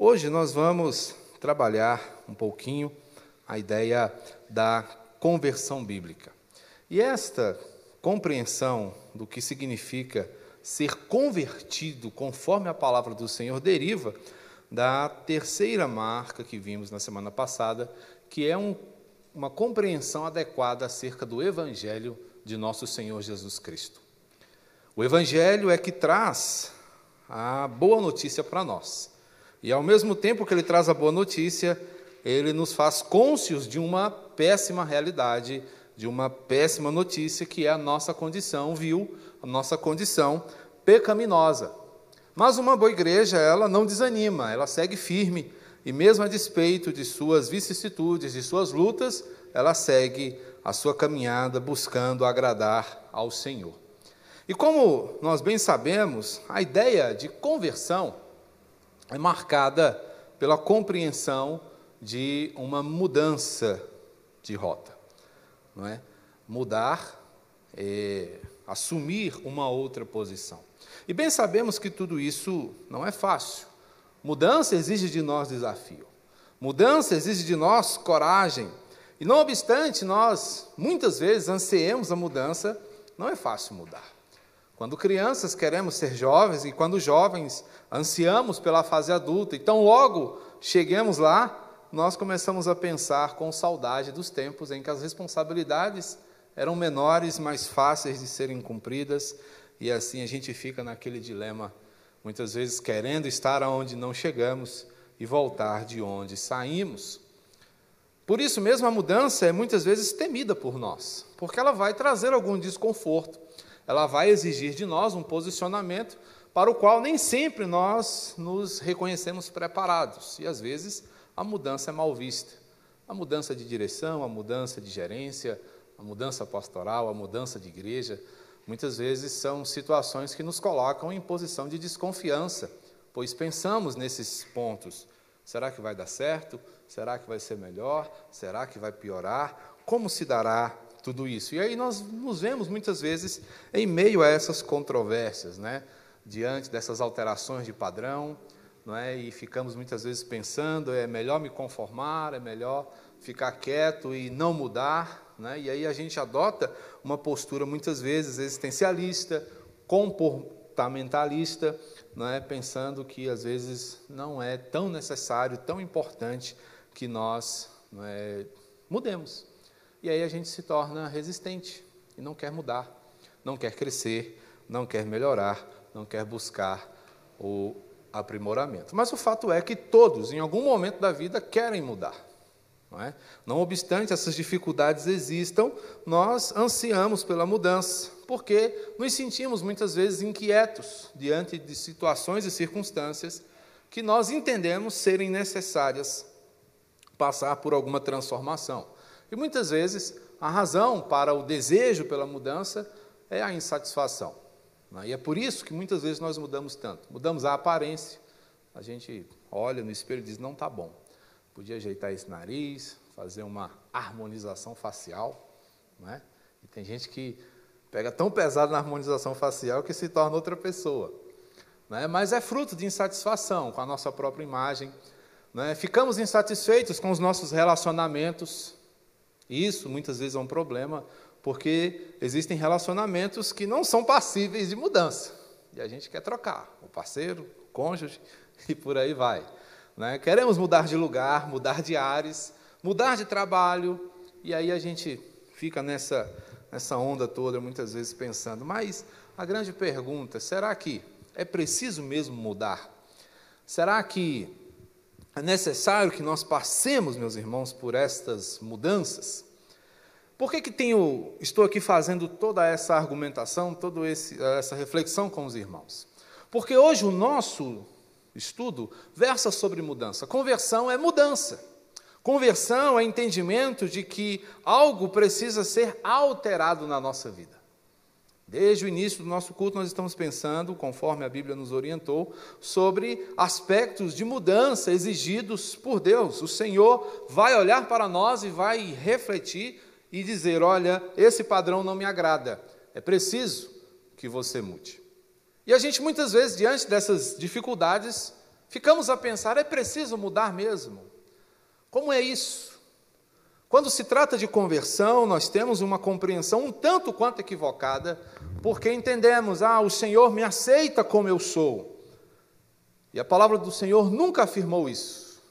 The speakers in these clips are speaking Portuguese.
Hoje nós vamos trabalhar um pouquinho a ideia da conversão bíblica. E esta compreensão do que significa ser convertido conforme a palavra do Senhor deriva da terceira marca que vimos na semana passada, que é um, uma compreensão adequada acerca do Evangelho de nosso Senhor Jesus Cristo. O Evangelho é que traz a boa notícia para nós. E ao mesmo tempo que ele traz a boa notícia, ele nos faz cônscios de uma péssima realidade, de uma péssima notícia que é a nossa condição vil, a nossa condição pecaminosa. Mas uma boa igreja, ela não desanima, ela segue firme e mesmo a despeito de suas vicissitudes, de suas lutas, ela segue a sua caminhada buscando agradar ao Senhor. E como nós bem sabemos, a ideia de conversão é marcada pela compreensão de uma mudança de rota, não é? Mudar, é, assumir uma outra posição. E bem sabemos que tudo isso não é fácil. Mudança exige de nós desafio. Mudança exige de nós coragem. E não obstante nós muitas vezes ansiemos a mudança, não é fácil mudar. Quando crianças queremos ser jovens e quando jovens ansiamos pela fase adulta, então logo chegamos lá, nós começamos a pensar com saudade dos tempos em que as responsabilidades eram menores, mais fáceis de serem cumpridas, e assim a gente fica naquele dilema, muitas vezes querendo estar aonde não chegamos e voltar de onde saímos. Por isso mesmo a mudança é muitas vezes temida por nós, porque ela vai trazer algum desconforto, ela vai exigir de nós um posicionamento para o qual nem sempre nós nos reconhecemos preparados, e às vezes a mudança é mal vista. A mudança de direção, a mudança de gerência, a mudança pastoral, a mudança de igreja, muitas vezes são situações que nos colocam em posição de desconfiança, pois pensamos nesses pontos. Será que vai dar certo? Será que vai ser melhor? Será que vai piorar? Como se dará tudo isso? E aí nós nos vemos muitas vezes em meio a essas controvérsias, né? diante dessas alterações de padrão, não é? E ficamos muitas vezes pensando, é melhor me conformar, é melhor ficar quieto e não mudar, né? E aí a gente adota uma postura muitas vezes existencialista, comportamentalista, não é? Pensando que às vezes não é tão necessário, tão importante que nós não é, mudemos. E aí a gente se torna resistente e não quer mudar, não quer crescer, não quer melhorar, não quer buscar o aprimoramento. Mas o fato é que todos, em algum momento da vida, querem mudar. Não, é? não obstante essas dificuldades existam, nós ansiamos pela mudança, porque nos sentimos muitas vezes inquietos diante de situações e circunstâncias que nós entendemos serem necessárias passar por alguma transformação. E muitas vezes a razão para o desejo pela mudança é a insatisfação. É? E é por isso que muitas vezes nós mudamos tanto. Mudamos a aparência, a gente olha no espelho e diz: não está bom. Podia ajeitar esse nariz, fazer uma harmonização facial. Não é? E tem gente que pega tão pesado na harmonização facial que se torna outra pessoa. Não é? Mas é fruto de insatisfação com a nossa própria imagem. Não é? Ficamos insatisfeitos com os nossos relacionamentos. Isso muitas vezes é um problema, porque existem relacionamentos que não são passíveis de mudança. E a gente quer trocar o parceiro, o cônjuge e por aí vai. Né? Queremos mudar de lugar, mudar de ares, mudar de trabalho, e aí a gente fica nessa, nessa onda toda, muitas vezes pensando, mas a grande pergunta, será que é preciso mesmo mudar? Será que é necessário que nós passemos, meus irmãos, por estas mudanças? Por que, que tenho, estou aqui fazendo toda essa argumentação, toda essa reflexão com os irmãos? Porque hoje o nosso estudo versa sobre mudança. Conversão é mudança. Conversão é entendimento de que algo precisa ser alterado na nossa vida. Desde o início do nosso culto, nós estamos pensando, conforme a Bíblia nos orientou, sobre aspectos de mudança exigidos por Deus. O Senhor vai olhar para nós e vai refletir e dizer: olha, esse padrão não me agrada, é preciso que você mude. E a gente muitas vezes, diante dessas dificuldades, ficamos a pensar: é preciso mudar mesmo? Como é isso? Quando se trata de conversão, nós temos uma compreensão um tanto quanto equivocada, porque entendemos: ah, o Senhor me aceita como eu sou. E a palavra do Senhor nunca afirmou isso.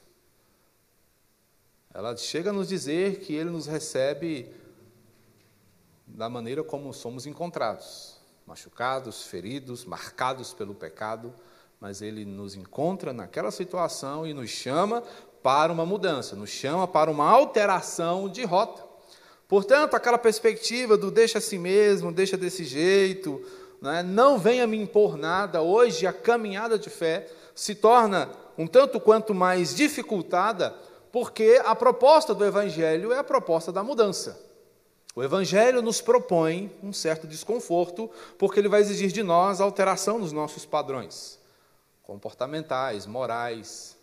Ela chega a nos dizer que Ele nos recebe da maneira como somos encontrados machucados, feridos, marcados pelo pecado, mas Ele nos encontra naquela situação e nos chama para uma mudança, nos chama para uma alteração de rota. Portanto, aquela perspectiva do deixa a si mesmo, deixa desse jeito, né, não venha me impor nada, hoje a caminhada de fé se torna um tanto quanto mais dificultada, porque a proposta do Evangelho é a proposta da mudança. O Evangelho nos propõe um certo desconforto, porque ele vai exigir de nós alteração nos nossos padrões comportamentais, morais.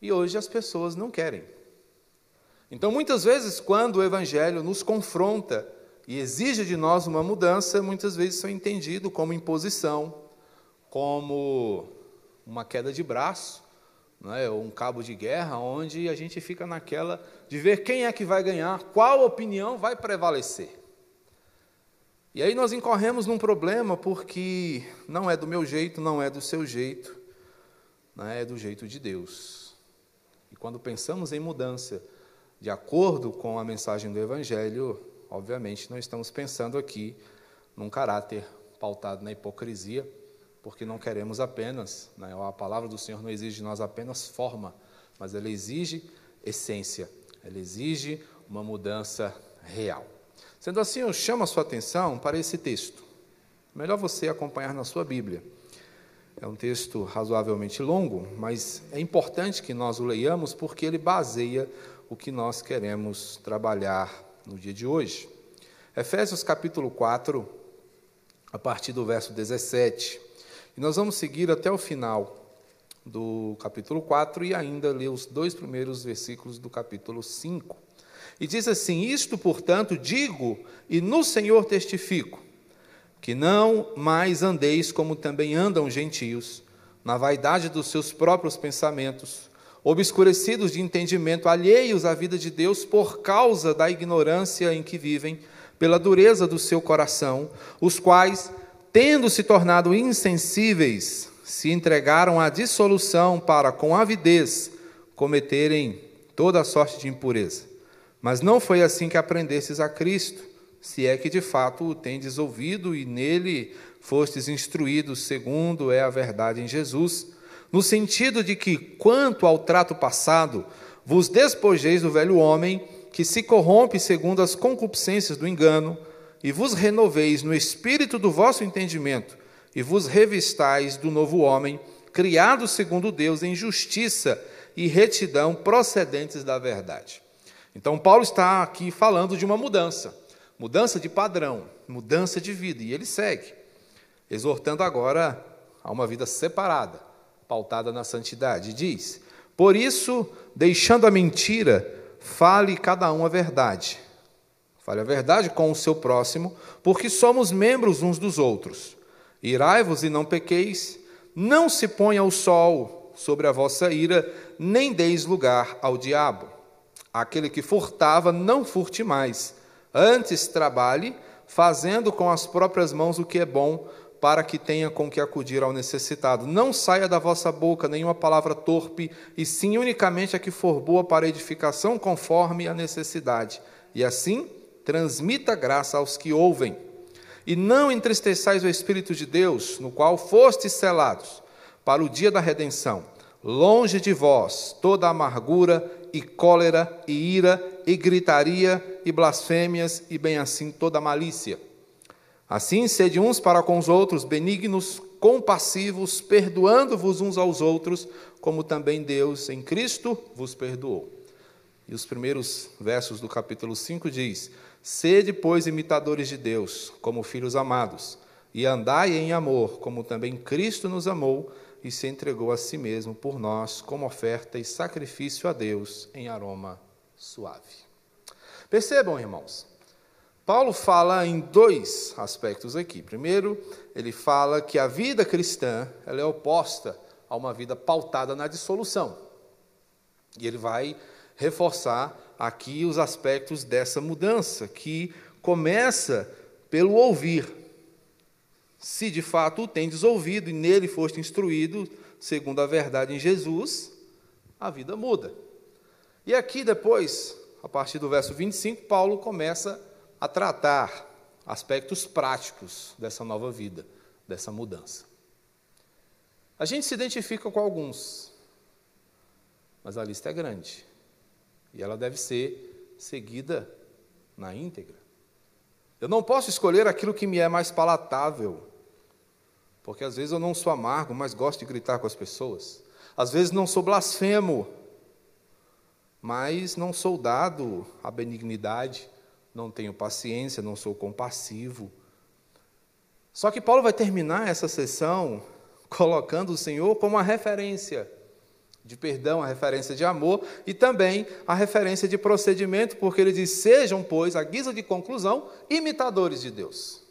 E hoje as pessoas não querem. Então, muitas vezes, quando o Evangelho nos confronta e exige de nós uma mudança, muitas vezes são entendido como imposição, como uma queda de braço, é? ou um cabo de guerra, onde a gente fica naquela de ver quem é que vai ganhar, qual opinião vai prevalecer. E aí nós incorremos num problema porque não é do meu jeito, não é do seu jeito, é? é do jeito de Deus. E quando pensamos em mudança, de acordo com a mensagem do Evangelho, obviamente nós estamos pensando aqui num caráter pautado na hipocrisia porque não queremos apenas, né, a palavra do Senhor não exige de nós apenas forma, mas ela exige essência, ela exige uma mudança real. Sendo assim, eu chamo a sua atenção para esse texto. Melhor você acompanhar na sua Bíblia. É um texto razoavelmente longo, mas é importante que nós o leiamos porque ele baseia o que nós queremos trabalhar no dia de hoje. Efésios capítulo 4, a partir do verso 17. E nós vamos seguir até o final do capítulo 4 e ainda ler os dois primeiros versículos do capítulo 5. E diz assim: Isto, portanto, digo e no Senhor testifico, que não mais andeis como também andam gentios, na vaidade dos seus próprios pensamentos, obscurecidos de entendimento, alheios à vida de Deus por causa da ignorância em que vivem, pela dureza do seu coração, os quais tendo se tornado insensíveis, se entregaram à dissolução para, com avidez, cometerem toda sorte de impureza. Mas não foi assim que aprendestes a Cristo, se é que de fato o tendes ouvido e nele fostes instruídos, segundo é a verdade em Jesus, no sentido de que, quanto ao trato passado, vos despojeis do velho homem, que se corrompe segundo as concupiscências do engano, e vos renoveis no espírito do vosso entendimento, e vos revistais do novo homem, criado segundo Deus em justiça e retidão procedentes da verdade. Então, Paulo está aqui falando de uma mudança, mudança de padrão, mudança de vida, e ele segue, exortando agora a uma vida separada, pautada na santidade. Diz: Por isso, deixando a mentira, fale cada um a verdade Fale a verdade com o seu próximo, porque somos membros uns dos outros. Irai-vos e não pequeis, não se ponha o sol sobre a vossa ira, nem deis lugar ao diabo. Aquele que furtava, não furte mais. Antes trabalhe, fazendo com as próprias mãos o que é bom, para que tenha com que acudir ao necessitado. Não saia da vossa boca nenhuma palavra torpe, e sim unicamente a que for boa para edificação, conforme a necessidade. E assim transmita graça aos que ouvem. E não entristeçais o Espírito de Deus, no qual fostes selados, para o dia da redenção. Longe de vós toda amargura e cólera e ira e gritaria e blasfêmias e bem assim toda malícia. Assim sede uns para com os outros benignos, compassivos, perdoando-vos uns aos outros, como também Deus em Cristo vos perdoou. E os primeiros versos do capítulo 5 diz: Sede, pois, imitadores de Deus, como filhos amados, e andai em amor, como também Cristo nos amou e se entregou a si mesmo por nós, como oferta e sacrifício a Deus em aroma suave. Percebam, irmãos, Paulo fala em dois aspectos aqui. Primeiro, ele fala que a vida cristã ela é oposta a uma vida pautada na dissolução. E ele vai reforçar aqui os aspectos dessa mudança, que começa pelo ouvir. Se de fato o tendes ouvido e nele foste instruído, segundo a verdade em Jesus, a vida muda. E aqui depois, a partir do verso 25, Paulo começa a tratar aspectos práticos dessa nova vida, dessa mudança. A gente se identifica com alguns, mas a lista é grande e ela deve ser seguida na íntegra. Eu não posso escolher aquilo que me é mais palatável, porque às vezes eu não sou amargo, mas gosto de gritar com as pessoas. Às vezes não sou blasfemo, mas não sou dado à benignidade, não tenho paciência, não sou compassivo. Só que Paulo vai terminar essa sessão colocando o Senhor como a referência de perdão, a referência de amor e também a referência de procedimento, porque ele diz: sejam, pois, a guisa de conclusão, imitadores de Deus.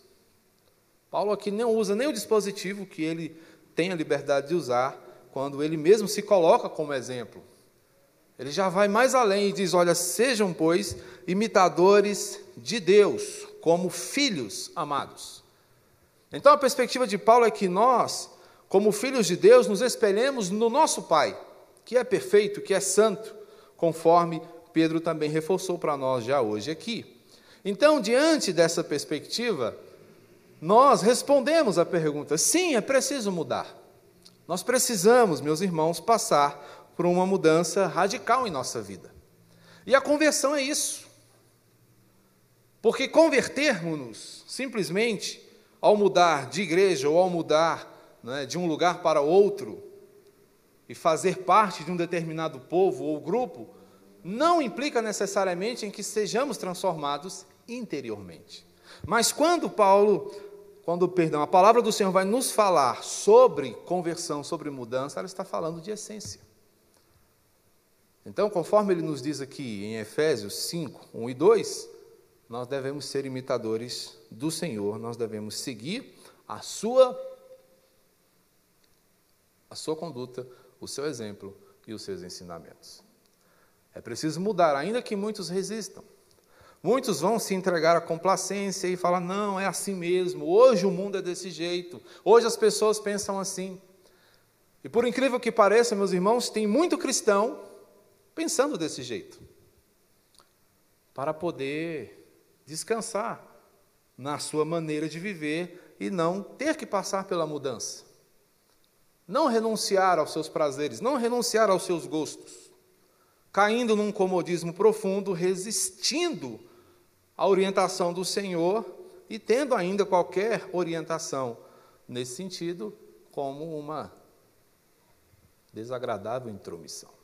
Paulo aqui não usa nem o dispositivo que ele tem a liberdade de usar quando ele mesmo se coloca como exemplo. Ele já vai mais além e diz: Olha, sejam, pois, imitadores de Deus, como filhos amados. Então a perspectiva de Paulo é que nós, como filhos de Deus, nos espelhemos no nosso Pai, que é perfeito, que é santo, conforme Pedro também reforçou para nós já hoje aqui. Então, diante dessa perspectiva, nós respondemos a pergunta: sim, é preciso mudar. Nós precisamos, meus irmãos, passar por uma mudança radical em nossa vida. E a conversão é isso. Porque convertermos-nos simplesmente ao mudar de igreja ou ao mudar né, de um lugar para outro e fazer parte de um determinado povo ou grupo, não implica necessariamente em que sejamos transformados interiormente. Mas quando Paulo, quando, perdão, a palavra do Senhor vai nos falar sobre conversão, sobre mudança, ela está falando de essência. Então, conforme ele nos diz aqui em Efésios 5, 1 e 2, nós devemos ser imitadores do Senhor, nós devemos seguir a sua a sua conduta, o seu exemplo e os seus ensinamentos. É preciso mudar, ainda que muitos resistam. Muitos vão se entregar à complacência e falar: não, é assim mesmo, hoje o mundo é desse jeito, hoje as pessoas pensam assim. E por incrível que pareça, meus irmãos, tem muito cristão pensando desse jeito, para poder descansar na sua maneira de viver e não ter que passar pela mudança. Não renunciar aos seus prazeres, não renunciar aos seus gostos, caindo num comodismo profundo, resistindo à orientação do Senhor e tendo ainda qualquer orientação nesse sentido como uma desagradável intromissão.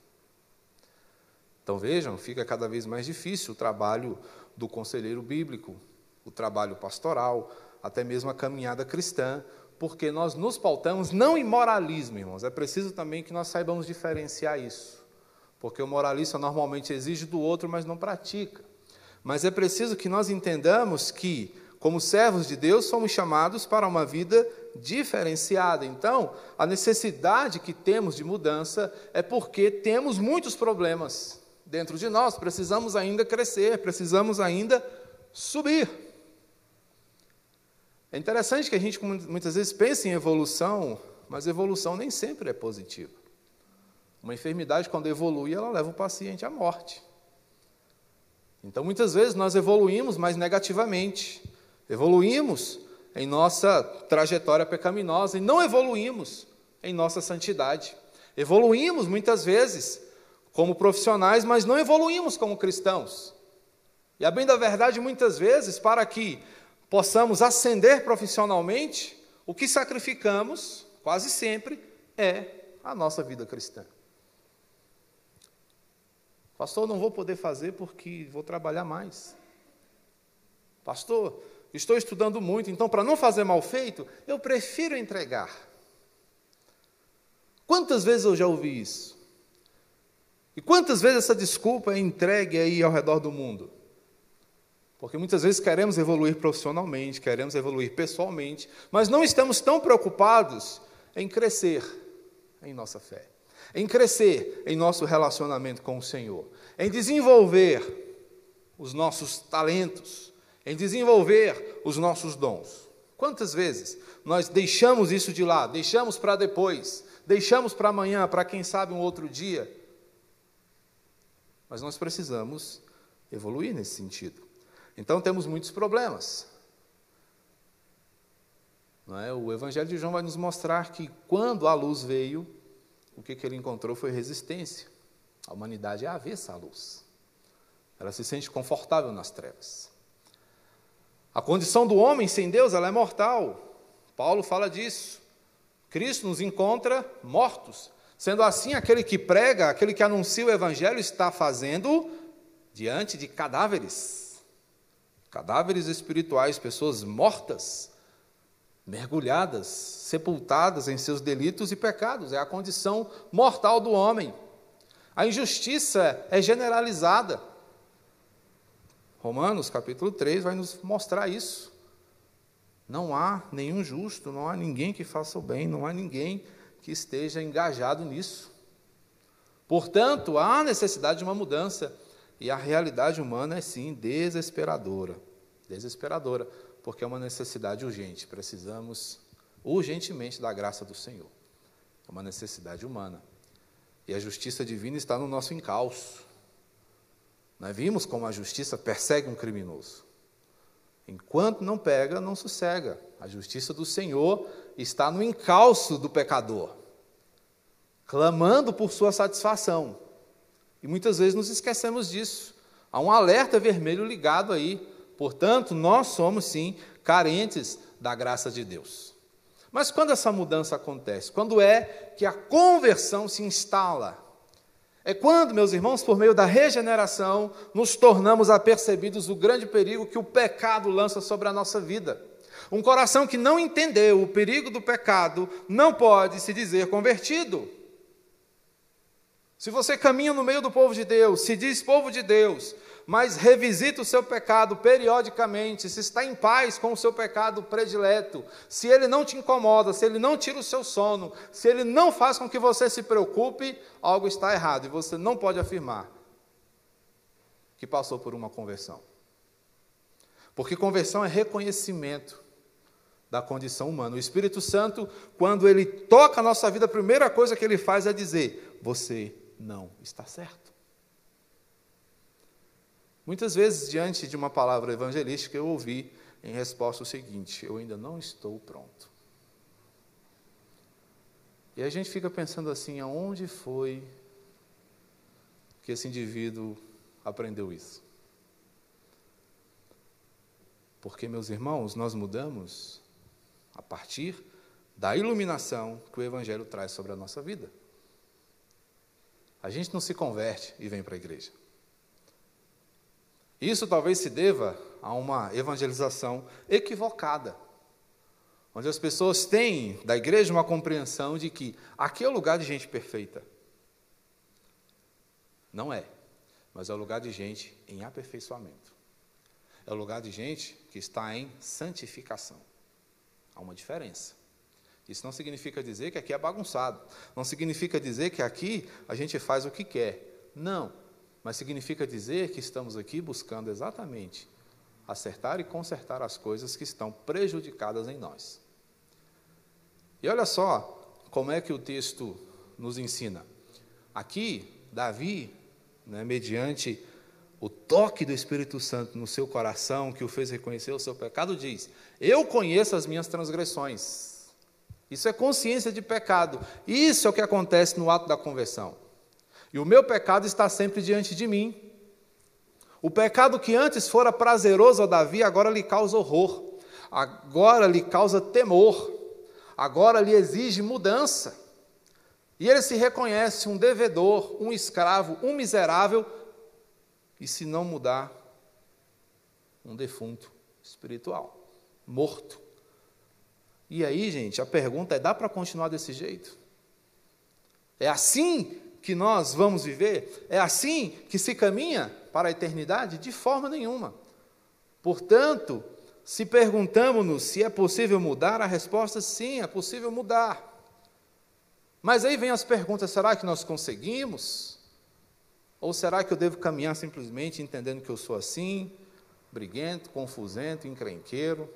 Então vejam, fica cada vez mais difícil o trabalho do conselheiro bíblico, o trabalho pastoral, até mesmo a caminhada cristã, porque nós nos pautamos não em moralismo, irmãos. É preciso também que nós saibamos diferenciar isso. Porque o moralista normalmente exige do outro, mas não pratica. Mas é preciso que nós entendamos que, como servos de Deus, somos chamados para uma vida diferenciada. Então, a necessidade que temos de mudança é porque temos muitos problemas dentro de nós, precisamos ainda crescer, precisamos ainda subir. É interessante que a gente muitas vezes pensa em evolução, mas evolução nem sempre é positiva. Uma enfermidade, quando evolui, ela leva o paciente à morte. Então, muitas vezes nós evoluímos, mas negativamente. Evoluímos em nossa trajetória pecaminosa e não evoluímos em nossa santidade. Evoluímos muitas vezes como profissionais, mas não evoluímos como cristãos. E a bem da verdade, muitas vezes, para que possamos ascender profissionalmente, o que sacrificamos, quase sempre, é a nossa vida cristã. Pastor, não vou poder fazer porque vou trabalhar mais. Pastor, estou estudando muito, então, para não fazer mal feito, eu prefiro entregar. Quantas vezes eu já ouvi isso? E quantas vezes essa desculpa é entregue aí ao redor do mundo? Porque muitas vezes queremos evoluir profissionalmente, queremos evoluir pessoalmente, mas não estamos tão preocupados em crescer, em nossa fé, em crescer em nosso relacionamento com o Senhor, em desenvolver os nossos talentos, em desenvolver os nossos dons. Quantas vezes nós deixamos isso de lado, deixamos para depois, deixamos para amanhã, para quem sabe um outro dia? Mas nós precisamos evoluir nesse sentido. Então temos muitos problemas. É? O Evangelho de João vai nos mostrar que quando a luz veio, o que, que ele encontrou foi resistência. A humanidade é avessa à luz. Ela se sente confortável nas trevas. A condição do homem sem Deus, ela é mortal. Paulo fala disso. Cristo nos encontra mortos. Sendo assim, aquele que prega, aquele que anuncia o evangelho está fazendo diante de cadáveres. Cadáveres espirituais, pessoas mortas, mergulhadas, sepultadas em seus delitos e pecados. É a condição mortal do homem. A injustiça é generalizada. Romanos capítulo 3 vai nos mostrar isso. Não há nenhum justo, não há ninguém que faça o bem, não há ninguém que esteja engajado nisso. Portanto, há necessidade de uma mudança. E a realidade humana é sim desesperadora. Desesperadora, porque é uma necessidade urgente. Precisamos urgentemente da graça do Senhor. É uma necessidade humana. E a justiça divina está no nosso encalço. Nós vimos como a justiça persegue um criminoso. Enquanto não pega, não sossega. A justiça do Senhor está no encalço do pecador, clamando por sua satisfação. E muitas vezes nos esquecemos disso. Há um alerta vermelho ligado aí. Portanto, nós somos sim carentes da graça de Deus. Mas quando essa mudança acontece? Quando é que a conversão se instala é quando, meus irmãos, por meio da regeneração, nos tornamos apercebidos do grande perigo que o pecado lança sobre a nossa vida. Um coração que não entendeu o perigo do pecado não pode se dizer convertido. Se você caminha no meio do povo de Deus, se diz povo de Deus, mas revisita o seu pecado periodicamente, se está em paz com o seu pecado predileto, se ele não te incomoda, se ele não tira o seu sono, se ele não faz com que você se preocupe, algo está errado e você não pode afirmar que passou por uma conversão. Porque conversão é reconhecimento da condição humana. O Espírito Santo, quando ele toca a nossa vida, a primeira coisa que ele faz é dizer: você não está certo. Muitas vezes, diante de uma palavra evangelística, eu ouvi em resposta o seguinte: eu ainda não estou pronto. E a gente fica pensando assim: aonde foi que esse indivíduo aprendeu isso? Porque, meus irmãos, nós mudamos a partir da iluminação que o Evangelho traz sobre a nossa vida. A gente não se converte e vem para a igreja. Isso talvez se deva a uma evangelização equivocada, onde as pessoas têm da igreja uma compreensão de que aqui é o lugar de gente perfeita. Não é, mas é o lugar de gente em aperfeiçoamento. É o lugar de gente que está em santificação. Há uma diferença. Isso não significa dizer que aqui é bagunçado. Não significa dizer que aqui a gente faz o que quer. Não mas significa dizer que estamos aqui buscando exatamente acertar e consertar as coisas que estão prejudicadas em nós. E olha só como é que o texto nos ensina. Aqui, Davi, né, mediante o toque do Espírito Santo no seu coração, que o fez reconhecer o seu pecado, diz: Eu conheço as minhas transgressões. Isso é consciência de pecado. Isso é o que acontece no ato da conversão. E o meu pecado está sempre diante de mim. O pecado que antes fora prazeroso a Davi, agora lhe causa horror, agora lhe causa temor, agora lhe exige mudança. E ele se reconhece um devedor, um escravo, um miserável, e se não mudar, um defunto espiritual, morto. E aí, gente, a pergunta é: dá para continuar desse jeito? É assim que nós vamos viver? É assim que se caminha para a eternidade? De forma nenhuma. Portanto, se perguntamos-nos se é possível mudar, a resposta é sim, é possível mudar. Mas aí vem as perguntas: será que nós conseguimos? Ou será que eu devo caminhar simplesmente entendendo que eu sou assim, briguento, confusento, encrenqueiro,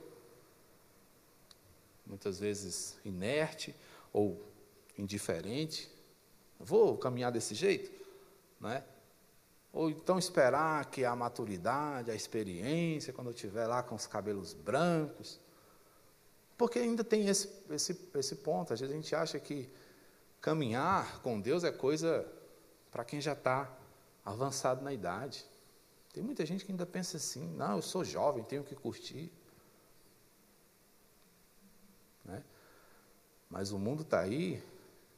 muitas vezes inerte ou indiferente? Vou caminhar desse jeito? Não é? Ou então esperar que a maturidade, a experiência, quando eu estiver lá com os cabelos brancos. Porque ainda tem esse, esse, esse ponto. Às vezes a gente acha que caminhar com Deus é coisa para quem já está avançado na idade. Tem muita gente que ainda pensa assim: não, eu sou jovem, tenho que curtir. Né? Mas o mundo está aí,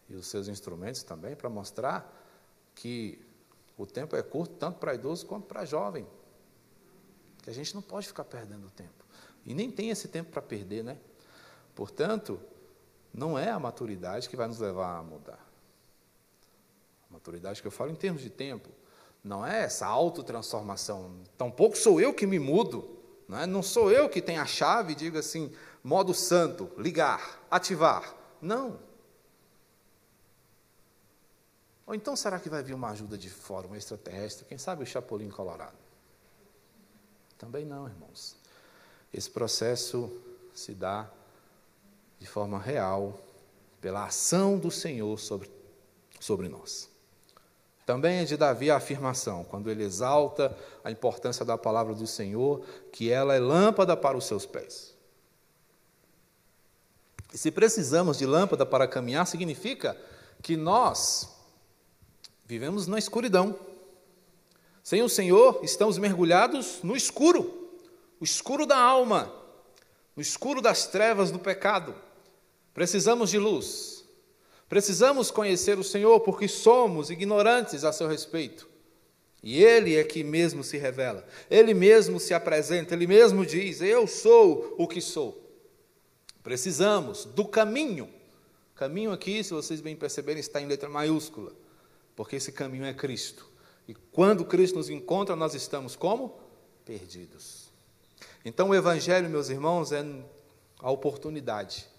e os seus instrumentos também, para mostrar que o tempo é curto tanto para idoso quanto para jovem. Que a gente não pode ficar perdendo tempo. E nem tem esse tempo para perder, né? Portanto, não é a maturidade que vai nos levar a mudar. A maturidade que eu falo em termos de tempo, não é essa autotransformação. Tampouco sou eu que me mudo. Não, é? não sou eu que tenho a chave e digo assim, modo santo, ligar, ativar. Não. Ou então será que vai vir uma ajuda de fora, um extraterrestre? Quem sabe o Chapolin Colorado? Também não, irmãos. Esse processo se dá de forma real pela ação do Senhor sobre, sobre nós. Também é de Davi a afirmação, quando ele exalta a importância da palavra do Senhor, que ela é lâmpada para os seus pés. E se precisamos de lâmpada para caminhar, significa que nós Vivemos na escuridão. Sem o Senhor, estamos mergulhados no escuro, o escuro da alma, no escuro das trevas do pecado. Precisamos de luz. Precisamos conhecer o Senhor porque somos ignorantes a seu respeito. E Ele é que mesmo se revela, Ele mesmo se apresenta, Ele mesmo diz: Eu sou o que sou. Precisamos do caminho. Caminho aqui, se vocês bem perceberem, está em letra maiúscula porque esse caminho é Cristo. E quando Cristo nos encontra, nós estamos como? Perdidos. Então, o Evangelho, meus irmãos, é a oportunidade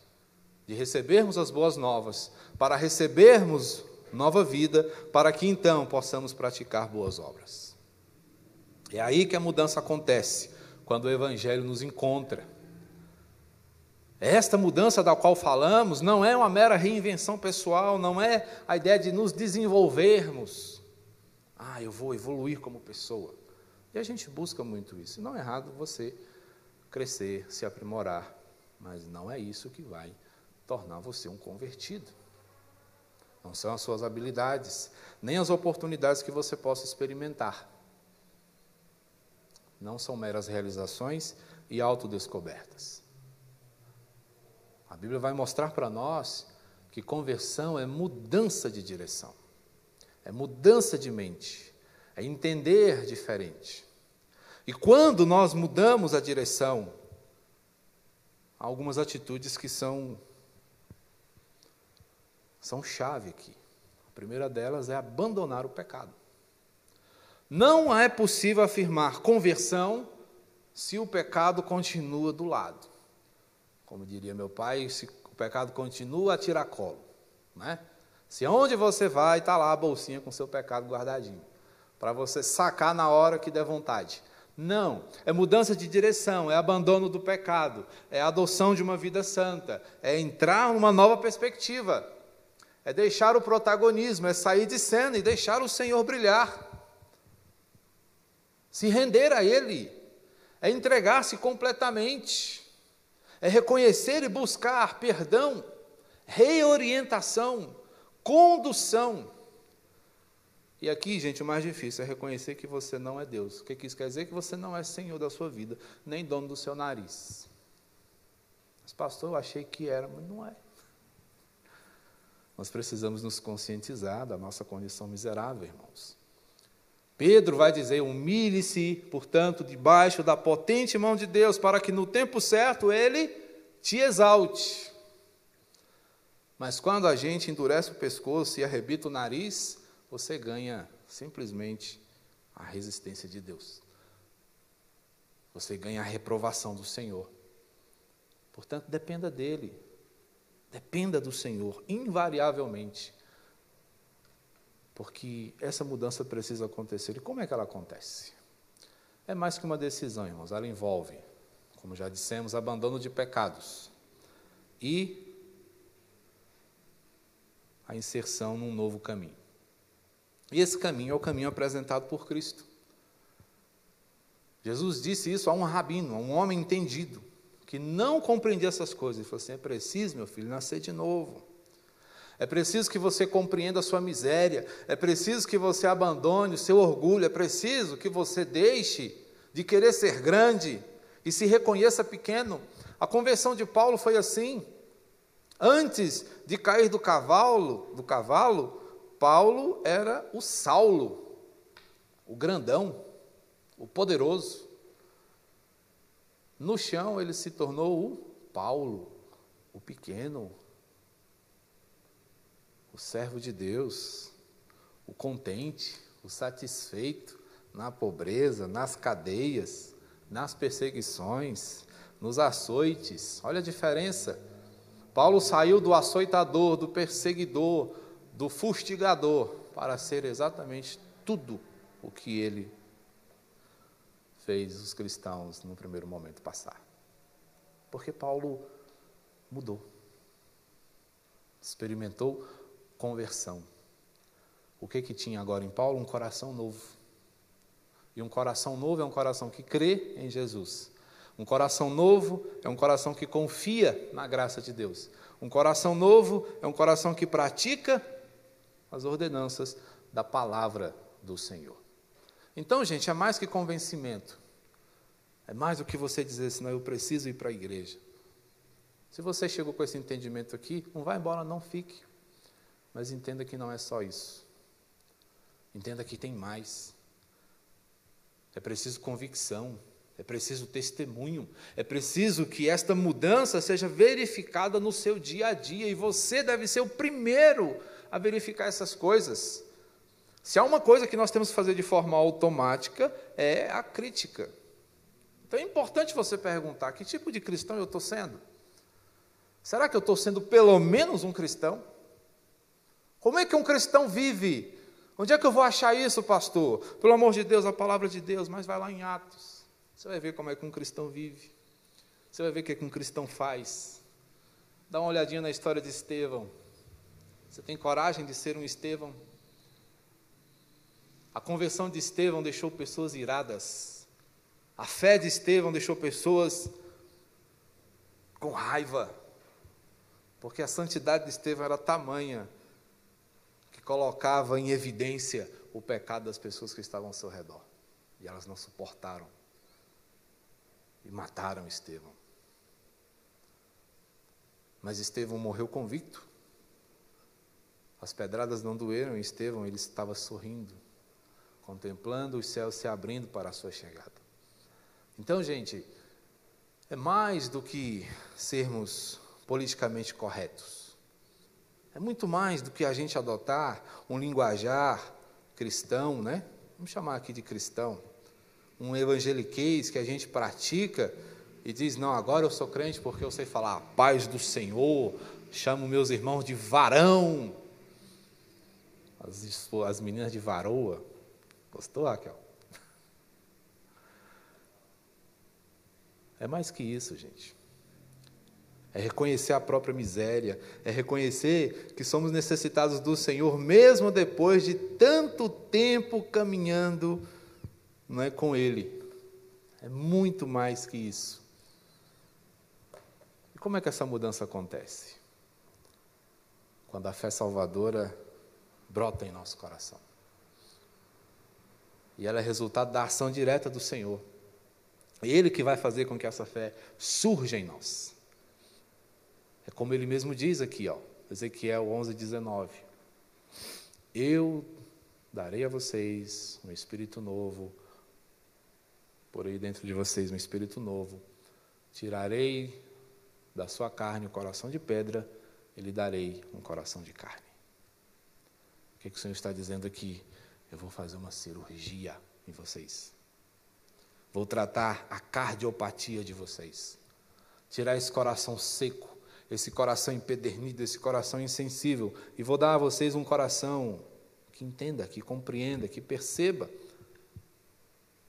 de recebermos as boas novas, para recebermos nova vida, para que então possamos praticar boas obras. É aí que a mudança acontece, quando o Evangelho nos encontra. Esta mudança da qual falamos não é uma mera reinvenção pessoal, não é a ideia de nos desenvolvermos. Ah, eu vou evoluir como pessoa. E a gente busca muito isso. Não é errado você crescer, se aprimorar, mas não é isso que vai tornar você um convertido. Não são as suas habilidades, nem as oportunidades que você possa experimentar. Não são meras realizações e autodescobertas. A Bíblia vai mostrar para nós que conversão é mudança de direção, é mudança de mente, é entender diferente. E quando nós mudamos a direção, há algumas atitudes que são são chave aqui. A primeira delas é abandonar o pecado. Não é possível afirmar conversão se o pecado continua do lado. Como diria meu pai, se o pecado continua, a colo. Né? Se onde você vai, está lá a bolsinha com seu pecado guardadinho. Para você sacar na hora que der vontade. Não, é mudança de direção, é abandono do pecado, é adoção de uma vida santa, é entrar numa nova perspectiva, é deixar o protagonismo, é sair de cena e deixar o Senhor brilhar, se render a Ele, é entregar-se completamente é reconhecer e buscar perdão, reorientação, condução. E aqui, gente, o mais difícil é reconhecer que você não é Deus. O que isso quer dizer? Que você não é senhor da sua vida, nem dono do seu nariz. Mas, pastor, eu achei que era, mas não é. Nós precisamos nos conscientizar da nossa condição miserável, irmãos. Pedro vai dizer: humilhe-se, portanto, debaixo da potente mão de Deus, para que no tempo certo ele te exalte. Mas quando a gente endurece o pescoço e arrebita o nariz, você ganha simplesmente a resistência de Deus. Você ganha a reprovação do Senhor. Portanto, dependa dele. Dependa do Senhor, invariavelmente. Porque essa mudança precisa acontecer. E como é que ela acontece? É mais que uma decisão, irmãos. Ela envolve, como já dissemos, abandono de pecados e a inserção num novo caminho. E esse caminho é o caminho apresentado por Cristo. Jesus disse isso a um rabino, a um homem entendido, que não compreendia essas coisas. Ele falou assim: é preciso, meu filho, nascer de novo. É preciso que você compreenda a sua miséria, é preciso que você abandone o seu orgulho, é preciso que você deixe de querer ser grande e se reconheça pequeno. A conversão de Paulo foi assim. Antes de cair do cavalo, do cavalo, Paulo era o Saulo, o grandão, o poderoso. No chão ele se tornou o Paulo, o pequeno, o servo de Deus, o contente, o satisfeito na pobreza, nas cadeias, nas perseguições, nos açoites. Olha a diferença. Paulo saiu do açoitador, do perseguidor, do fustigador, para ser exatamente tudo o que ele fez os cristãos no primeiro momento passar. Porque Paulo mudou. Experimentou conversão. O que que tinha agora em Paulo? Um coração novo. E um coração novo é um coração que crê em Jesus. Um coração novo é um coração que confia na graça de Deus. Um coração novo é um coração que pratica as ordenanças da palavra do Senhor. Então, gente, é mais que convencimento. É mais do que você dizer assim, não, eu preciso ir para a igreja. Se você chegou com esse entendimento aqui, não vá embora, não fique. Mas entenda que não é só isso. Entenda que tem mais. É preciso convicção, é preciso testemunho, é preciso que esta mudança seja verificada no seu dia a dia e você deve ser o primeiro a verificar essas coisas. Se há uma coisa que nós temos que fazer de forma automática é a crítica. Então é importante você perguntar: que tipo de cristão eu estou sendo? Será que eu estou sendo pelo menos um cristão? Como é que um cristão vive? Onde é que eu vou achar isso, pastor? Pelo amor de Deus, a palavra de Deus, mas vai lá em Atos. Você vai ver como é que um cristão vive. Você vai ver o que, é que um cristão faz. Dá uma olhadinha na história de Estevão. Você tem coragem de ser um Estevão? A conversão de Estevão deixou pessoas iradas. A fé de Estevão deixou pessoas com raiva. Porque a santidade de Estevão era tamanha colocava em evidência o pecado das pessoas que estavam ao seu redor. E elas não suportaram. E mataram Estevão. Mas Estevão morreu convicto. As pedradas não doeram, Estevão ele estava sorrindo, contemplando os céus se abrindo para a sua chegada. Então, gente, é mais do que sermos politicamente corretos. É muito mais do que a gente adotar um linguajar cristão, né? Vamos chamar aqui de cristão. Um evangeliquez que a gente pratica e diz: Não, agora eu sou crente porque eu sei falar a paz do Senhor, chamo meus irmãos de varão. As, as meninas de varoa. Gostou, Raquel? É mais que isso, gente é reconhecer a própria miséria, é reconhecer que somos necessitados do Senhor, mesmo depois de tanto tempo caminhando não é, com Ele. É muito mais que isso. E como é que essa mudança acontece? Quando a fé salvadora brota em nosso coração. E ela é resultado da ação direta do Senhor. É Ele que vai fazer com que essa fé surja em nós. É como ele mesmo diz aqui, ó, Ezequiel 11, 19. Eu darei a vocês um espírito novo, porei dentro de vocês um espírito novo, tirarei da sua carne o coração de pedra e lhe darei um coração de carne. O que, que o Senhor está dizendo aqui? Eu vou fazer uma cirurgia em vocês. Vou tratar a cardiopatia de vocês. Tirar esse coração seco, esse coração empedernido, esse coração insensível, e vou dar a vocês um coração que entenda, que compreenda, que perceba.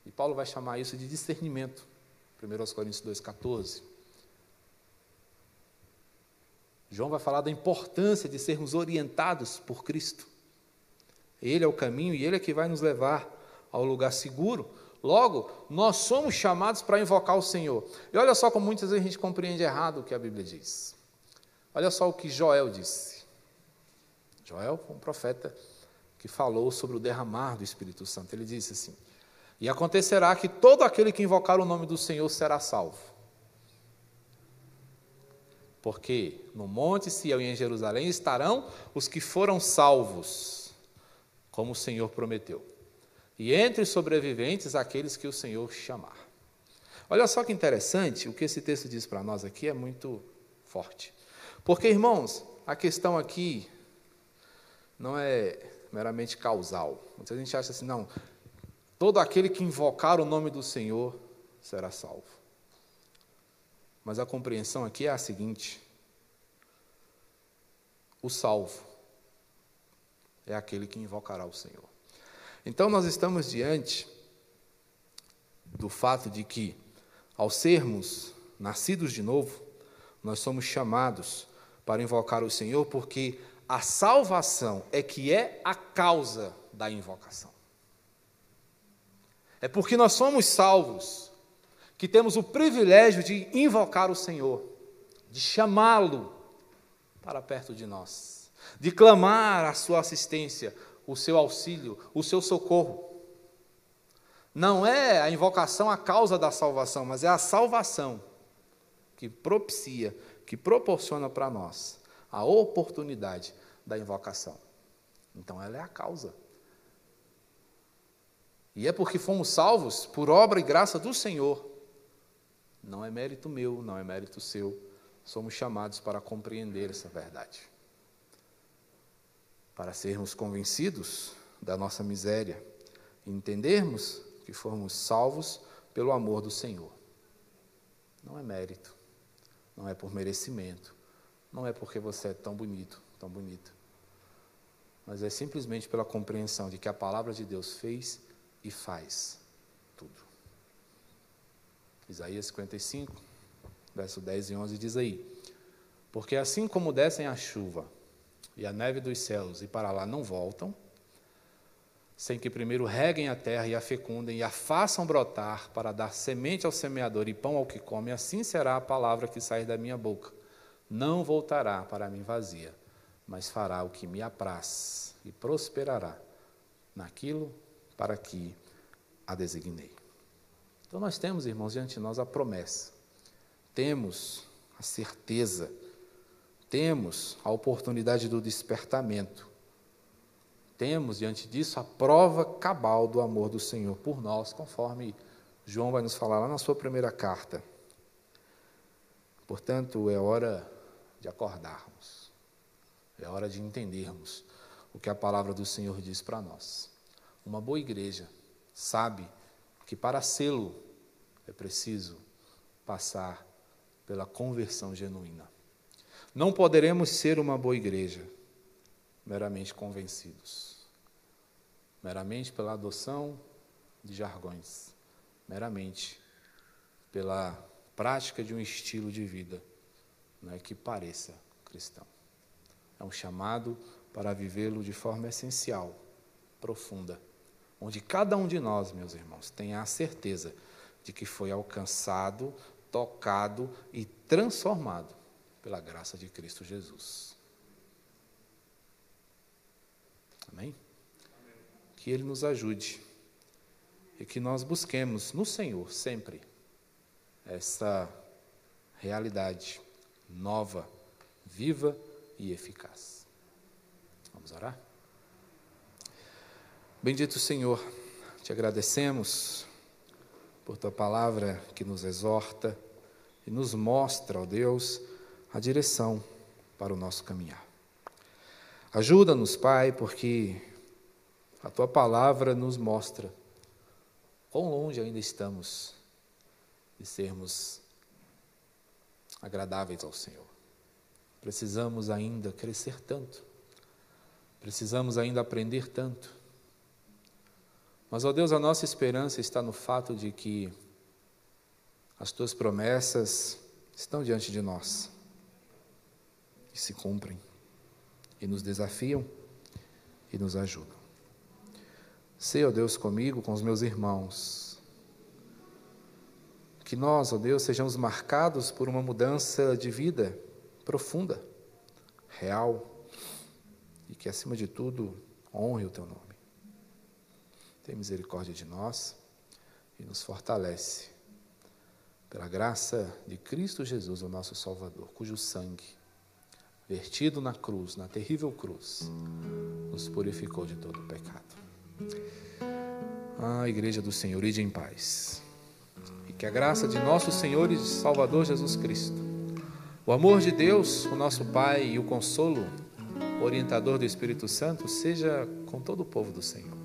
E Paulo vai chamar isso de discernimento. 1 Coríntios 2,14. João vai falar da importância de sermos orientados por Cristo. Ele é o caminho e ele é que vai nos levar ao lugar seguro. Logo, nós somos chamados para invocar o Senhor. E olha só como muitas vezes a gente compreende errado o que a Bíblia diz. Olha só o que Joel disse. Joel foi um profeta que falou sobre o derramar do Espírito Santo. Ele disse assim: E acontecerá que todo aquele que invocar o nome do Senhor será salvo. Porque no monte Sião e em Jerusalém estarão os que foram salvos, como o Senhor prometeu. E entre os sobreviventes, aqueles que o Senhor chamar. Olha só que interessante, o que esse texto diz para nós aqui é muito forte. Porque, irmãos, a questão aqui não é meramente causal. Muita gente acha assim, não, todo aquele que invocar o nome do Senhor será salvo. Mas a compreensão aqui é a seguinte: o salvo é aquele que invocará o Senhor. Então nós estamos diante do fato de que, ao sermos nascidos de novo, nós somos chamados para invocar o Senhor, porque a salvação é que é a causa da invocação. É porque nós somos salvos que temos o privilégio de invocar o Senhor, de chamá-lo para perto de nós, de clamar a sua assistência, o seu auxílio, o seu socorro. Não é a invocação a causa da salvação, mas é a salvação que propicia que proporciona para nós a oportunidade da invocação. Então, ela é a causa. E é porque fomos salvos por obra e graça do Senhor. Não é mérito meu, não é mérito seu. Somos chamados para compreender essa verdade. Para sermos convencidos da nossa miséria e entendermos que fomos salvos pelo amor do Senhor. Não é mérito não é por merecimento, não é porque você é tão bonito, tão bonita, mas é simplesmente pela compreensão de que a palavra de Deus fez e faz tudo. Isaías 55, verso 10 e 11 diz aí: Porque assim como descem a chuva e a neve dos céus e para lá não voltam, sem que primeiro reguem a terra e a fecundem e a façam brotar para dar semente ao semeador e pão ao que come, assim será a palavra que sair da minha boca. Não voltará para mim vazia, mas fará o que me apraz e prosperará naquilo para que a designei. Então nós temos, irmãos, diante de nós a promessa. Temos a certeza, temos a oportunidade do despertamento temos diante disso a prova cabal do amor do Senhor por nós, conforme João vai nos falar lá na sua primeira carta. Portanto, é hora de acordarmos, é hora de entendermos o que a palavra do Senhor diz para nós. Uma boa igreja sabe que para sê-lo é preciso passar pela conversão genuína. Não poderemos ser uma boa igreja meramente convencidos meramente pela adoção de jargões, meramente pela prática de um estilo de vida né, que pareça cristão. É um chamado para vivê-lo de forma essencial, profunda, onde cada um de nós, meus irmãos, tenha a certeza de que foi alcançado, tocado e transformado pela graça de Cristo Jesus. Amém? que Ele nos ajude e que nós busquemos no Senhor sempre essa realidade nova, viva e eficaz. Vamos orar? Bendito Senhor, te agradecemos por tua palavra que nos exorta e nos mostra, ó Deus, a direção para o nosso caminhar. Ajuda-nos, Pai, porque a tua palavra nos mostra quão longe ainda estamos de sermos agradáveis ao Senhor. precisamos ainda crescer tanto, precisamos ainda aprender tanto. Mas, ó Deus, a nossa esperança está no fato de que as tuas promessas estão diante de nós e se cumprem, e nos desafiam e nos ajudam. Sei, ó Deus, comigo, com os meus irmãos, que nós, ó Deus, sejamos marcados por uma mudança de vida profunda, real, e que, acima de tudo, honre o teu nome. Tem misericórdia de nós e nos fortalece pela graça de Cristo Jesus, o nosso Salvador, cujo sangue, vertido na cruz, na terrível cruz, nos purificou de todo o pecado. Ah, Igreja do Senhor, ide em paz. E que a graça de nosso Senhor e Salvador Jesus Cristo, o amor de Deus, o nosso Pai e o consolo, orientador do Espírito Santo, seja com todo o povo do Senhor,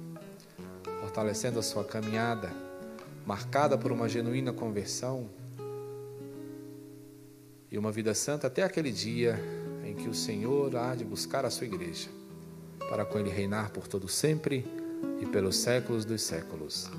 fortalecendo a sua caminhada, marcada por uma genuína conversão e uma vida santa até aquele dia em que o Senhor há de buscar a sua igreja, para com ele reinar por todo sempre e pelos séculos dos séculos.